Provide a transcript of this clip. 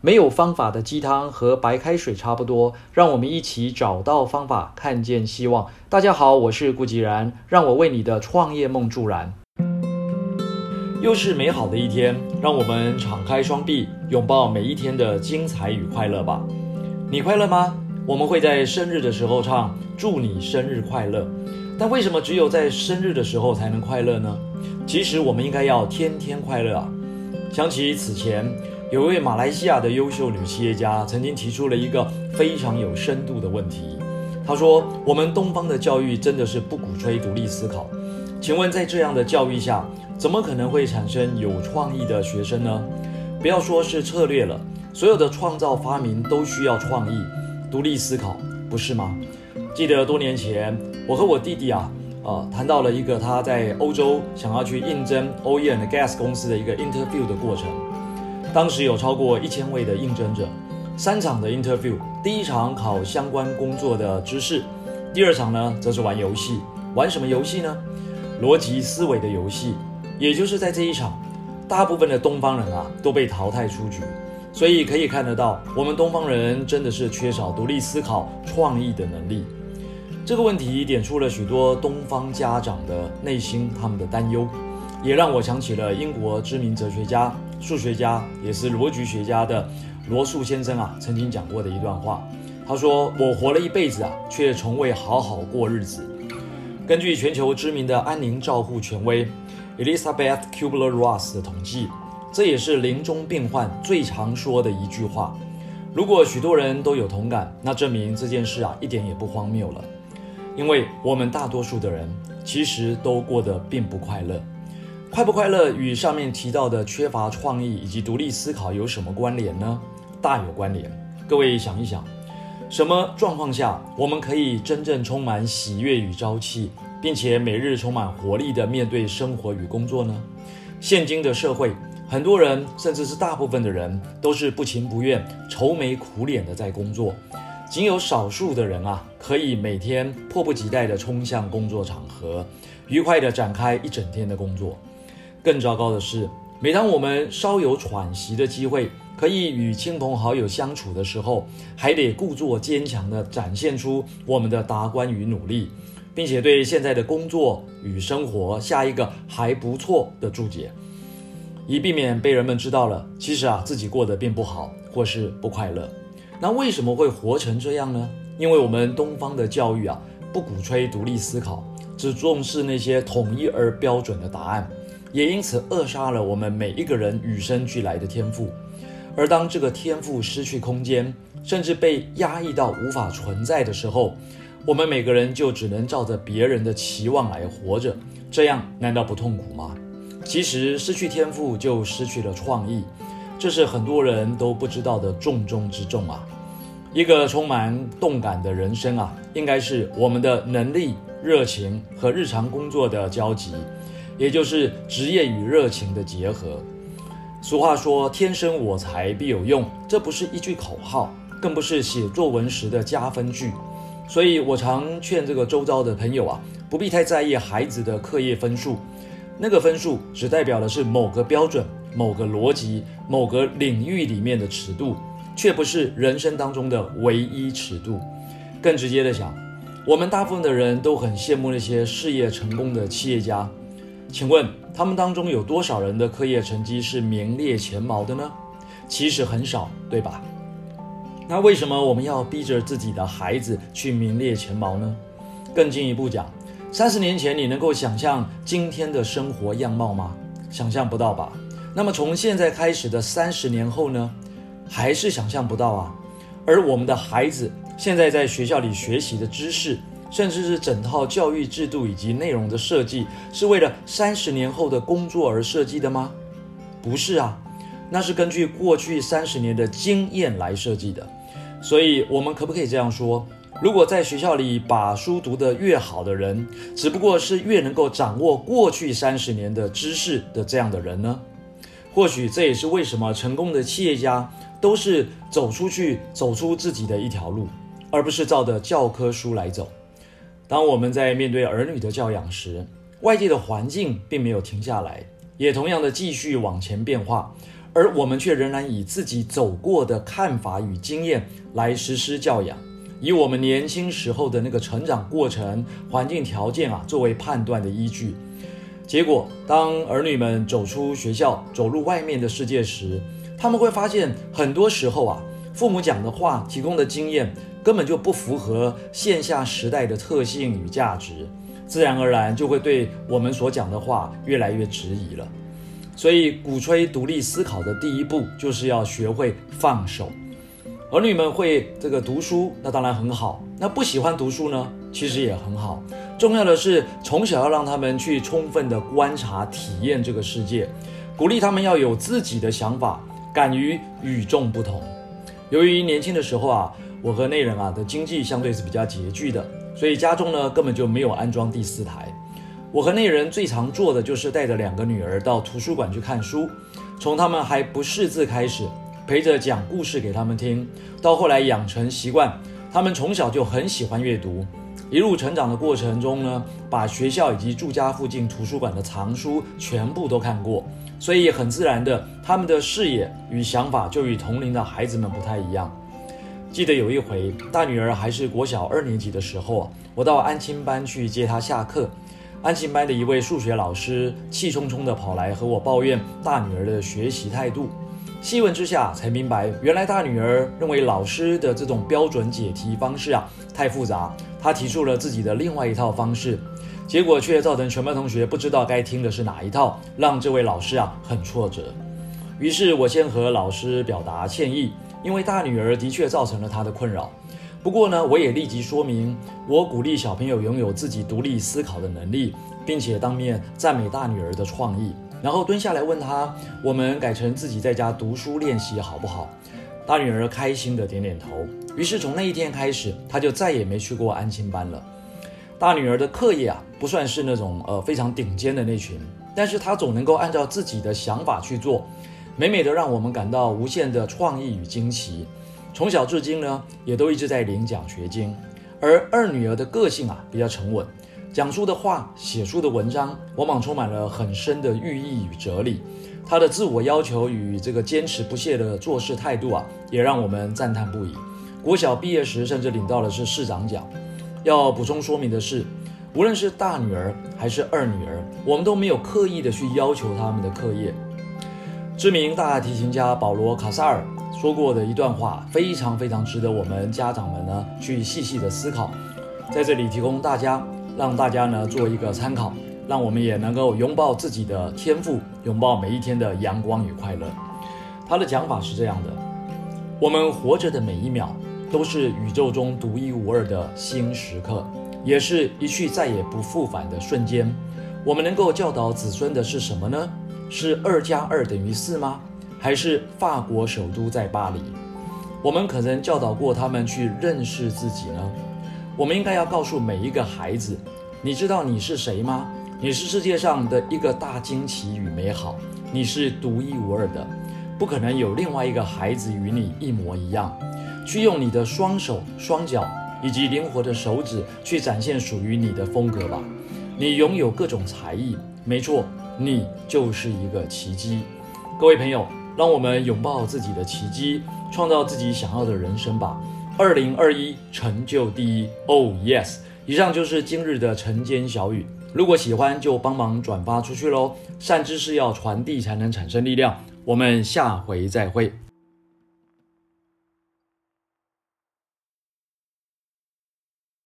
没有方法的鸡汤和白开水差不多，让我们一起找到方法，看见希望。大家好，我是顾吉然，让我为你的创业梦助燃。又是美好的一天，让我们敞开双臂，拥抱每一天的精彩与快乐吧。你快乐吗？我们会在生日的时候唱“祝你生日快乐”，但为什么只有在生日的时候才能快乐呢？其实我们应该要天天快乐啊！想起此前。有位马来西亚的优秀女企业家曾经提出了一个非常有深度的问题。她说：“我们东方的教育真的是不鼓吹独立思考，请问在这样的教育下，怎么可能会产生有创意的学生呢？不要说是策略了，所有的创造发明都需要创意、独立思考，不是吗？”记得多年前，我和我弟弟啊，呃，谈到了一个他在欧洲想要去应征 Oil and Gas 公司的一个 interview 的过程。当时有超过一千位的应征者，三场的 interview，第一场考相关工作的知识，第二场呢则是玩游戏，玩什么游戏呢？逻辑思维的游戏。也就是在这一场，大部分的东方人啊都被淘汰出局，所以可以看得到，我们东方人真的是缺少独立思考、创意的能力。这个问题点出了许多东方家长的内心，他们的担忧，也让我想起了英国知名哲学家。数学家也是逻辑学家的罗素先生啊，曾经讲过的一段话。他说：“我活了一辈子啊，却从未好好过日子。”根据全球知名的安宁照护权威 Elizabeth Kubler-Ross 的统计，这也是临终病患最常说的一句话。如果许多人都有同感，那证明这件事啊一点也不荒谬了。因为我们大多数的人其实都过得并不快乐。快不快乐与上面提到的缺乏创意以及独立思考有什么关联呢？大有关联。各位想一想，什么状况下我们可以真正充满喜悦与朝气，并且每日充满活力地面对生活与工作呢？现今的社会，很多人甚至是大部分的人都是不情不愿、愁眉苦脸的在工作，仅有少数的人啊，可以每天迫不及待地冲向工作场合，愉快地展开一整天的工作。更糟糕的是，每当我们稍有喘息的机会，可以与亲朋好友相处的时候，还得故作坚强地展现出我们的达观与努力，并且对现在的工作与生活下一个还不错的注解，以避免被人们知道了，其实啊自己过得并不好或是不快乐。那为什么会活成这样呢？因为我们东方的教育啊，不鼓吹独立思考，只重视那些统一而标准的答案。也因此扼杀了我们每一个人与生俱来的天赋，而当这个天赋失去空间，甚至被压抑到无法存在的时候，我们每个人就只能照着别人的期望来活着，这样难道不痛苦吗？其实失去天赋就失去了创意，这是很多人都不知道的重中之重啊！一个充满动感的人生啊，应该是我们的能力、热情和日常工作的交集。也就是职业与热情的结合。俗话说“天生我材必有用”，这不是一句口号，更不是写作文时的加分句。所以我常劝这个周遭的朋友啊，不必太在意孩子的课业分数，那个分数只代表的是某个标准、某个逻辑、某个领域里面的尺度，却不是人生当中的唯一尺度。更直接的想，我们大部分的人都很羡慕那些事业成功的企业家。请问他们当中有多少人的课业成绩是名列前茅的呢？其实很少，对吧？那为什么我们要逼着自己的孩子去名列前茅呢？更进一步讲，三十年前你能够想象今天的生活样貌吗？想象不到吧？那么从现在开始的三十年后呢？还是想象不到啊？而我们的孩子现在在学校里学习的知识。甚至是整套教育制度以及内容的设计，是为了三十年后的工作而设计的吗？不是啊，那是根据过去三十年的经验来设计的。所以，我们可不可以这样说：如果在学校里把书读得越好的人，只不过是越能够掌握过去三十年的知识的这样的人呢？或许这也是为什么成功的企业家都是走出去、走出自己的一条路，而不是照着教科书来走。当我们在面对儿女的教养时，外界的环境并没有停下来，也同样的继续往前变化，而我们却仍然以自己走过的看法与经验来实施教养，以我们年轻时候的那个成长过程、环境条件啊作为判断的依据。结果，当儿女们走出学校，走入外面的世界时，他们会发现，很多时候啊，父母讲的话、提供的经验，根本就不符合线下时代的特性与价值，自然而然就会对我们所讲的话越来越质疑了。所以，鼓吹独立思考的第一步，就是要学会放手。儿女们会这个读书，那当然很好。那不喜欢读书呢，其实也很好。重要的是，从小要让他们去充分的观察、体验这个世界，鼓励他们要有自己的想法，敢于与众不同。由于年轻的时候啊，我和内人啊的经济相对是比较拮据的，所以家中呢根本就没有安装第四台。我和内人最常做的就是带着两个女儿到图书馆去看书，从他们还不识字开始。陪着讲故事给他们听，到后来养成习惯，他们从小就很喜欢阅读。一路成长的过程中呢，把学校以及住家附近图书馆的藏书全部都看过，所以很自然的，他们的视野与想法就与同龄的孩子们不太一样。记得有一回，大女儿还是国小二年级的时候啊，我到安亲班去接她下课，安亲班的一位数学老师气冲冲地跑来和我抱怨大女儿的学习态度。细问之下，才明白，原来大女儿认为老师的这种标准解题方式啊太复杂，她提出了自己的另外一套方式，结果却造成全班同学不知道该听的是哪一套，让这位老师啊很挫折。于是我先和老师表达歉意，因为大女儿的确造成了她的困扰。不过呢，我也立即说明，我鼓励小朋友拥有自己独立思考的能力，并且当面赞美大女儿的创意。然后蹲下来问她：“我们改成自己在家读书练习好不好？”大女儿开心的点点头。于是从那一天开始，她就再也没去过安亲班了。大女儿的课业啊，不算是那种呃非常顶尖的那群，但是她总能够按照自己的想法去做，美美的让我们感到无限的创意与惊奇。从小至今呢，也都一直在领奖学金。而二女儿的个性啊，比较沉稳。讲述的话、写出的文章，往往充满了很深的寓意与哲理。她的自我要求与这个坚持不懈的做事态度啊，也让我们赞叹不已。国小毕业时，甚至领到的是市长奖。要补充说明的是，无论是大女儿还是二女儿，我们都没有刻意的去要求他们的课业。知名大提琴家保罗·卡萨尔说过的一段话，非常非常值得我们家长们呢去细细的思考。在这里提供大家。让大家呢做一个参考，让我们也能够拥抱自己的天赋，拥抱每一天的阳光与快乐。他的讲法是这样的：我们活着的每一秒，都是宇宙中独一无二的新时刻，也是一去再也不复返的瞬间。我们能够教导子孙的是什么呢？是二加二等于四吗？还是法国首都在巴黎？我们可能教导过他们去认识自己呢？我们应该要告诉每一个孩子，你知道你是谁吗？你是世界上的一个大惊奇与美好，你是独一无二的，不可能有另外一个孩子与你一模一样。去用你的双手、双脚以及灵活的手指去展现属于你的风格吧。你拥有各种才艺，没错，你就是一个奇迹。各位朋友，让我们拥抱自己的奇迹，创造自己想要的人生吧。二零二一成就第一，Oh yes！以上就是今日的晨间小语。如果喜欢，就帮忙转发出去喽。善知识要传递，才能产生力量。我们下回再会。